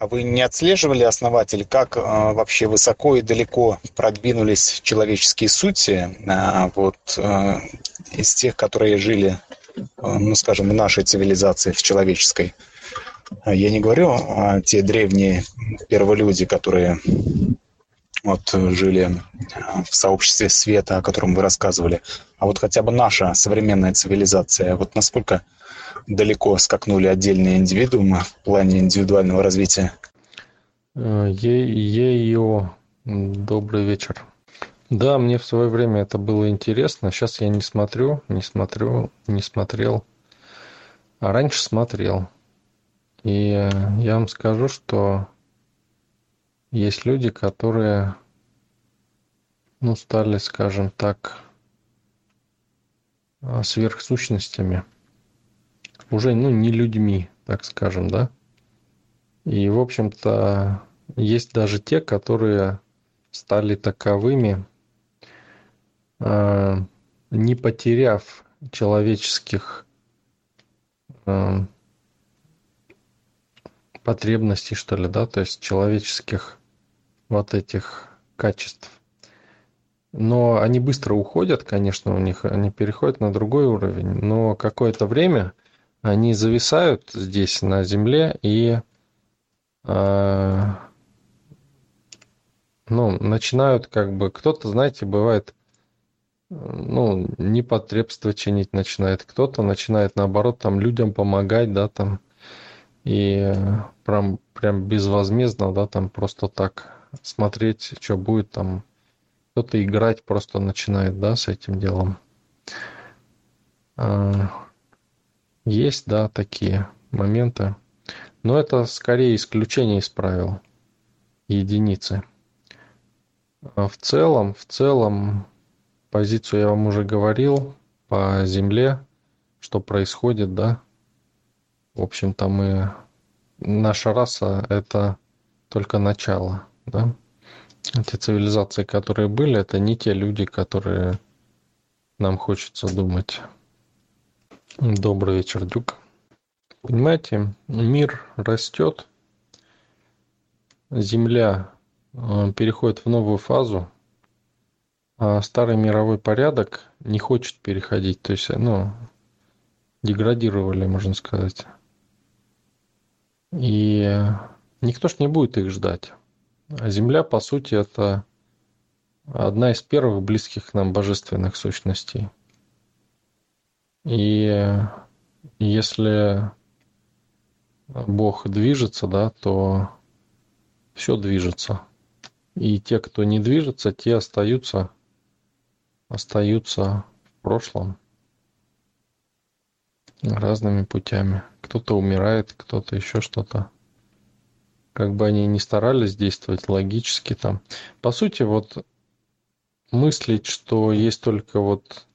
А вы не отслеживали, основатель, как э, вообще высоко и далеко продвинулись человеческие сути э, вот, э, из тех, которые жили, э, ну, скажем, в нашей цивилизации, в человеческой? Я не говорю о те древние перволюди, которые вот жили в сообществе света, о котором вы рассказывали, а вот хотя бы наша современная цивилизация, вот насколько далеко скакнули отдельные индивидуумы в плане индивидуального развития. Ее, добрый вечер. Да, мне в свое время это было интересно. Сейчас я не смотрю, не смотрю, не смотрел. А раньше смотрел. И я вам скажу, что есть люди, которые, ну, стали, скажем так, сверхсущностями – уже ну, не людьми, так скажем, да. И, в общем-то, есть даже те, которые стали таковыми, э, не потеряв человеческих э, потребностей, что ли, да, то есть человеческих вот этих качеств. Но они быстро уходят, конечно, у них, они переходят на другой уровень, но какое-то время они зависают здесь на земле и э, ну, начинают как бы, кто-то, знаете, бывает, ну, непотребство чинить начинает, кто-то начинает, наоборот, там людям помогать, да, там, и прям, прям безвозмездно, да, там просто так смотреть, что будет там, кто-то играть просто начинает, да, с этим делом. Есть, да, такие моменты. Но это скорее исключение из правил. Единицы. А в целом, в целом, позицию я вам уже говорил по Земле, что происходит, да. В общем-то, мы... Наша раса — это только начало, да. Эти цивилизации, которые были, это не те люди, которые нам хочется думать. Добрый вечер, Дюк. Понимаете, мир растет, Земля э, переходит в новую фазу, а старый мировой порядок не хочет переходить. То есть, ну, деградировали, можно сказать. И никто ж не будет их ждать. А Земля, по сути, это одна из первых близких нам божественных сущностей – и если Бог движется, да, то все движется. И те, кто не движется, те остаются, остаются в прошлом разными путями. Кто-то умирает, кто-то еще что-то. Как бы они ни старались действовать логически там. По сути, вот мыслить, что есть только вот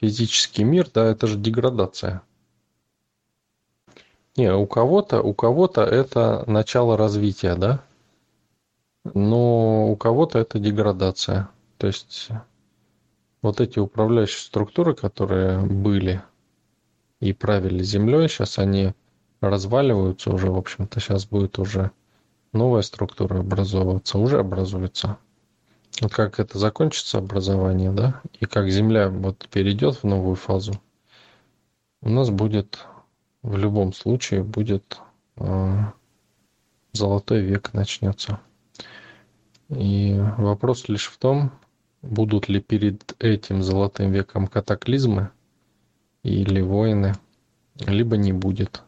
физический мир, да, это же деградация. Не, у кого-то, у кого-то это начало развития, да, но у кого-то это деградация. То есть вот эти управляющие структуры, которые были и правили землей, сейчас они разваливаются уже, в общем-то, сейчас будет уже новая структура образовываться, уже образуется вот как это закончится образование, да, и как Земля вот перейдет в новую фазу, у нас будет в любом случае будет э, золотой век начнется. И вопрос лишь в том, будут ли перед этим золотым веком катаклизмы или войны, либо не будет.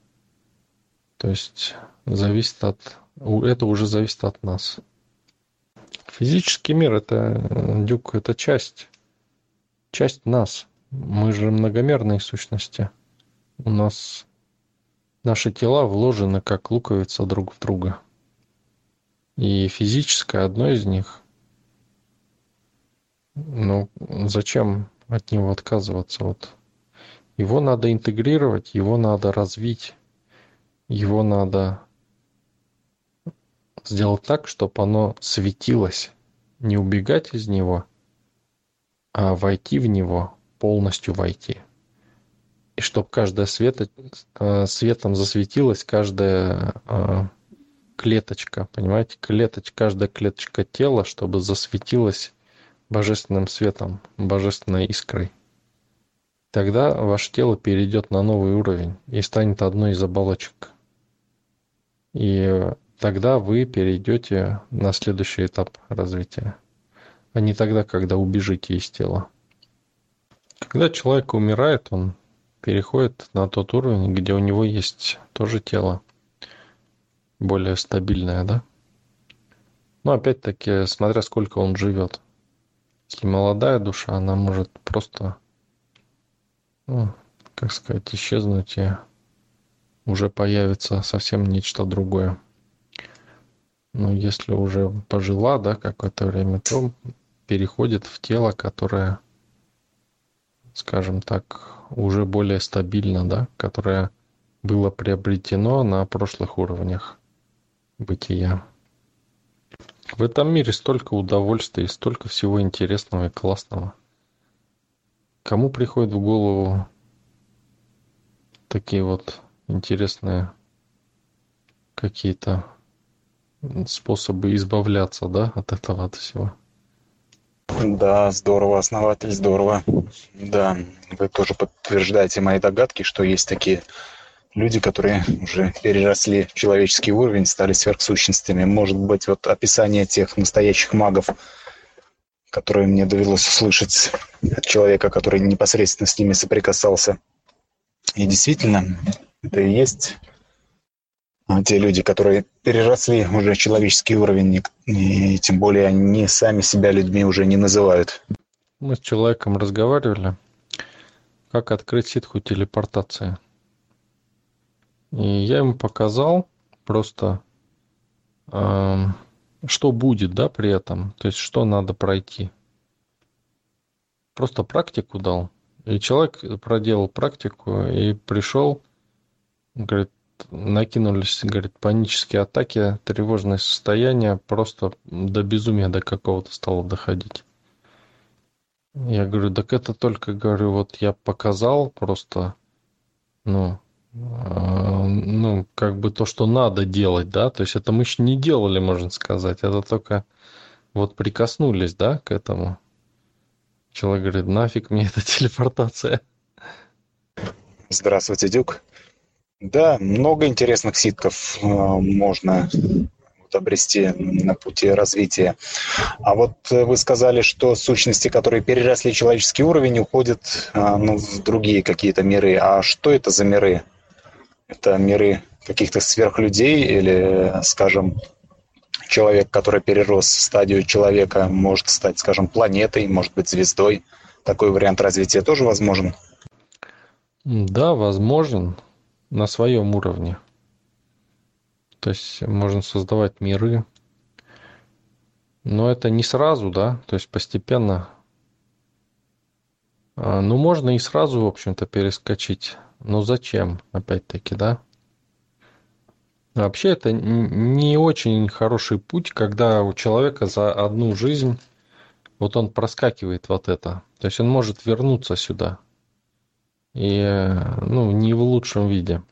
То есть зависит от... Это уже зависит от нас. Физический мир это, Дюк, это часть, часть нас. Мы же многомерные сущности. У нас наши тела вложены как луковица друг в друга. И физическое одно из них. Ну, зачем от него отказываться? Вот его надо интегрировать, его надо развить, его надо сделать так, чтобы оно светилось. Не убегать из него, а войти в него, полностью войти. И чтобы каждое свет, э, светом засветилось, каждое э, клеточка, понимаете, клеточка, каждая клеточка тела, чтобы засветилась божественным светом, божественной искрой. Тогда ваше тело перейдет на новый уровень и станет одной из оболочек. И тогда вы перейдете на следующий этап развития, а не тогда, когда убежите из тела. Когда человек умирает, он переходит на тот уровень, где у него есть тоже тело, более стабильное, да? Но опять-таки, смотря сколько он живет. Если молодая душа, она может просто, ну, как сказать, исчезнуть и уже появится совсем нечто другое. Но если уже пожила, да, какое-то время, то переходит в тело, которое, скажем так, уже более стабильно, да, которое было приобретено на прошлых уровнях бытия. В этом мире столько удовольствия, столько всего интересного и классного. Кому приходит в голову такие вот интересные какие-то способы избавляться, да, от этого от всего? Да, здорово, основатель, здорово. Да, вы тоже подтверждаете мои догадки, что есть такие люди, которые уже переросли человеческий уровень, стали сверхсущностями. Может быть, вот описание тех настоящих магов, которые мне довелось услышать от человека, который непосредственно с ними соприкасался. И действительно, это и есть те люди, которые переросли уже человеческий уровень, и тем более они сами себя людьми уже не называют. Мы с человеком разговаривали, как открыть ситху телепортации. И я ему показал просто, э, что будет, да, при этом, то есть что надо пройти. Просто практику дал. И человек проделал практику и пришел, говорит, накинулись, говорит, панические атаки, тревожное состояние, просто до безумия до какого-то стало доходить. Я говорю, так это только, говорю, вот я показал просто, ну, а, ну, как бы то, что надо делать, да, то есть это мы еще не делали, можно сказать, это только вот прикоснулись, да, к этому. Человек говорит, нафиг мне эта телепортация. Здравствуйте, Дюк. Да, много интересных ситков э, можно обрести на пути развития. А вот э, вы сказали, что сущности, которые переросли человеческий уровень, уходят э, ну, в другие какие-то миры. А что это за миры? Это миры каких-то сверхлюдей или, скажем, человек, который перерос в стадию человека, может стать, скажем, планетой, может быть, звездой. Такой вариант развития тоже возможен? Да, возможен на своем уровне. То есть можно создавать миры. Но это не сразу, да, то есть постепенно. А, ну, можно и сразу, в общем-то, перескочить но зачем, опять-таки, да? Вообще это не очень хороший путь, когда у человека за одну жизнь вот он проскакивает вот это. То есть он может вернуться сюда. И ну, не в лучшем виде.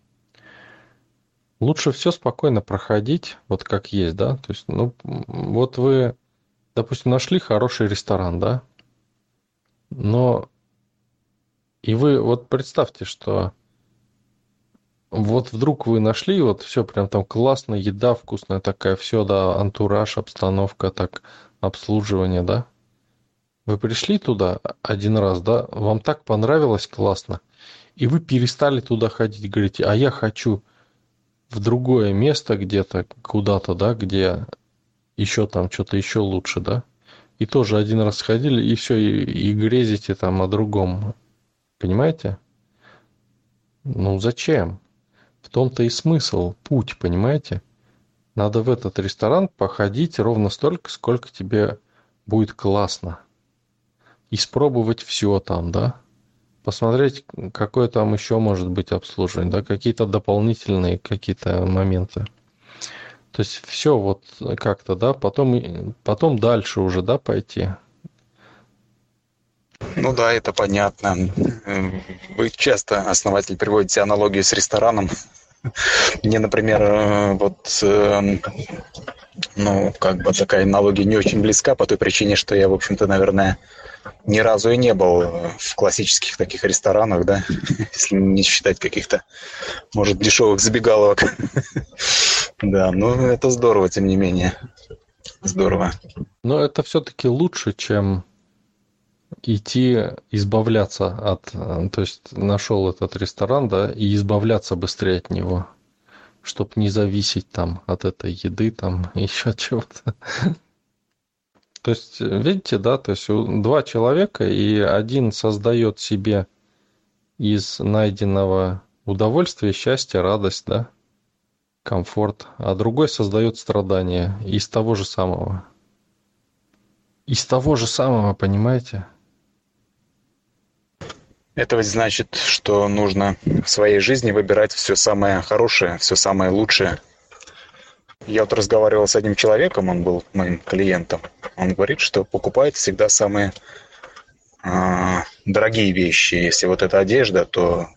Лучше все спокойно проходить, вот как есть, да. То есть, ну, вот вы, допустим, нашли хороший ресторан, да. Но и вы вот представьте, что вот вдруг вы нашли, вот все прям там классно, еда вкусная такая, все, да, антураж, обстановка, так, обслуживание, да. Вы пришли туда один раз, да, вам так понравилось классно, и вы перестали туда ходить, говорите, а я хочу в другое место где-то, куда-то, да, где еще там что-то еще лучше, да. И тоже один раз сходили, и все, и, и грезите там о другом. Понимаете? Ну зачем? В том-то и смысл, путь, понимаете? Надо в этот ресторан походить ровно столько, сколько тебе будет классно. Испробовать все там, да? Посмотреть, какое там еще может быть обслуживание, да, какие-то дополнительные какие-то моменты. То есть все вот как-то, да, потом, потом дальше уже, да, пойти. Ну да, это понятно. Вы часто, основатель, приводите аналогию с рестораном. Мне, например, вот, э, ну, как бы такая аналогия не очень близка по той причине, что я, в общем-то, наверное, ни разу и не был в классических таких ресторанах, да, если не считать каких-то, может, дешевых забегаловок. Да, ну это здорово, тем не менее. Здорово. Но это все-таки лучше, чем идти избавляться от... То есть нашел этот ресторан, да, и избавляться быстрее от него, чтобы не зависеть там от этой еды, там еще чего-то. То есть, видите, да, то есть два человека, и один создает себе из найденного удовольствия, счастья, радость, да, комфорт, а другой создает страдания из того же самого. Из того же самого, понимаете? Это значит, что нужно в своей жизни выбирать все самое хорошее, все самое лучшее. Я вот разговаривал с одним человеком, он был моим клиентом. Он говорит, что покупает всегда самые э, дорогие вещи. Если вот эта одежда, то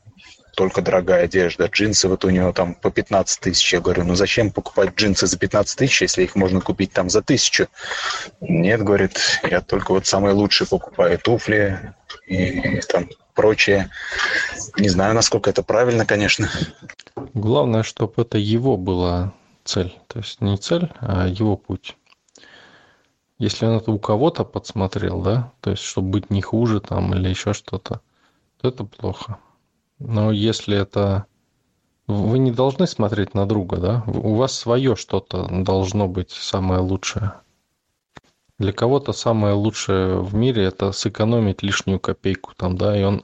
только дорогая одежда. Джинсы вот у него там по 15 тысяч. Я говорю, ну зачем покупать джинсы за 15 тысяч, если их можно купить там за тысячу? Нет, говорит, я только вот самые лучшие покупаю туфли и там прочее. Не знаю, насколько это правильно, конечно. Главное, чтобы это его была цель. То есть не цель, а его путь. Если он это у кого-то подсмотрел, да, то есть чтобы быть не хуже там или еще что-то, то это плохо. Но если это... Вы не должны смотреть на друга, да? У вас свое что-то должно быть самое лучшее. Для кого-то самое лучшее в мире это сэкономить лишнюю копейку там, да, и он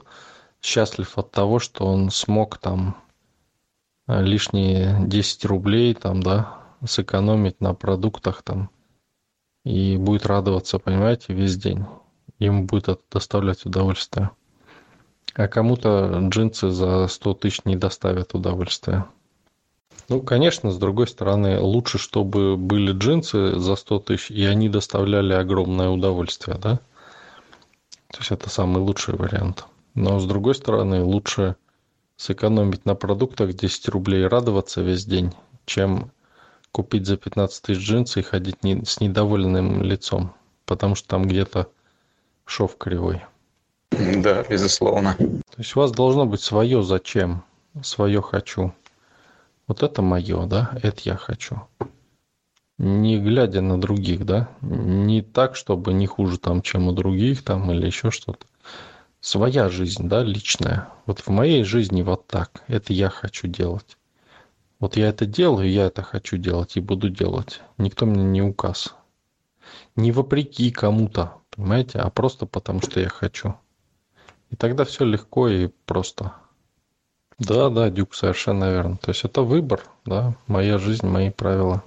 счастлив от того, что он смог там лишние 10 рублей там, да, сэкономить на продуктах там и будет радоваться, понимаете, весь день. Ему будет это доставлять удовольствие. А кому-то джинсы за 100 тысяч не доставят удовольствия. Ну, конечно, с другой стороны, лучше, чтобы были джинсы за 100 тысяч, и они доставляли огромное удовольствие, да? То есть это самый лучший вариант. Но с другой стороны, лучше сэкономить на продуктах 10 рублей и радоваться весь день, чем купить за 15 тысяч джинсы и ходить не, с недовольным лицом, потому что там где-то шов кривой. Да, безусловно. То есть у вас должно быть свое зачем, свое хочу. Вот это мое, да, это я хочу. Не глядя на других, да, не так, чтобы не хуже там, чем у других там или еще что-то. Своя жизнь, да, личная. Вот в моей жизни вот так. Это я хочу делать. Вот я это делаю, я это хочу делать и буду делать. Никто мне не указ. Не вопреки кому-то, понимаете, а просто потому, что я хочу. И тогда все легко и просто. Да, да, Дюк, совершенно верно. То есть это выбор, да, моя жизнь, мои правила.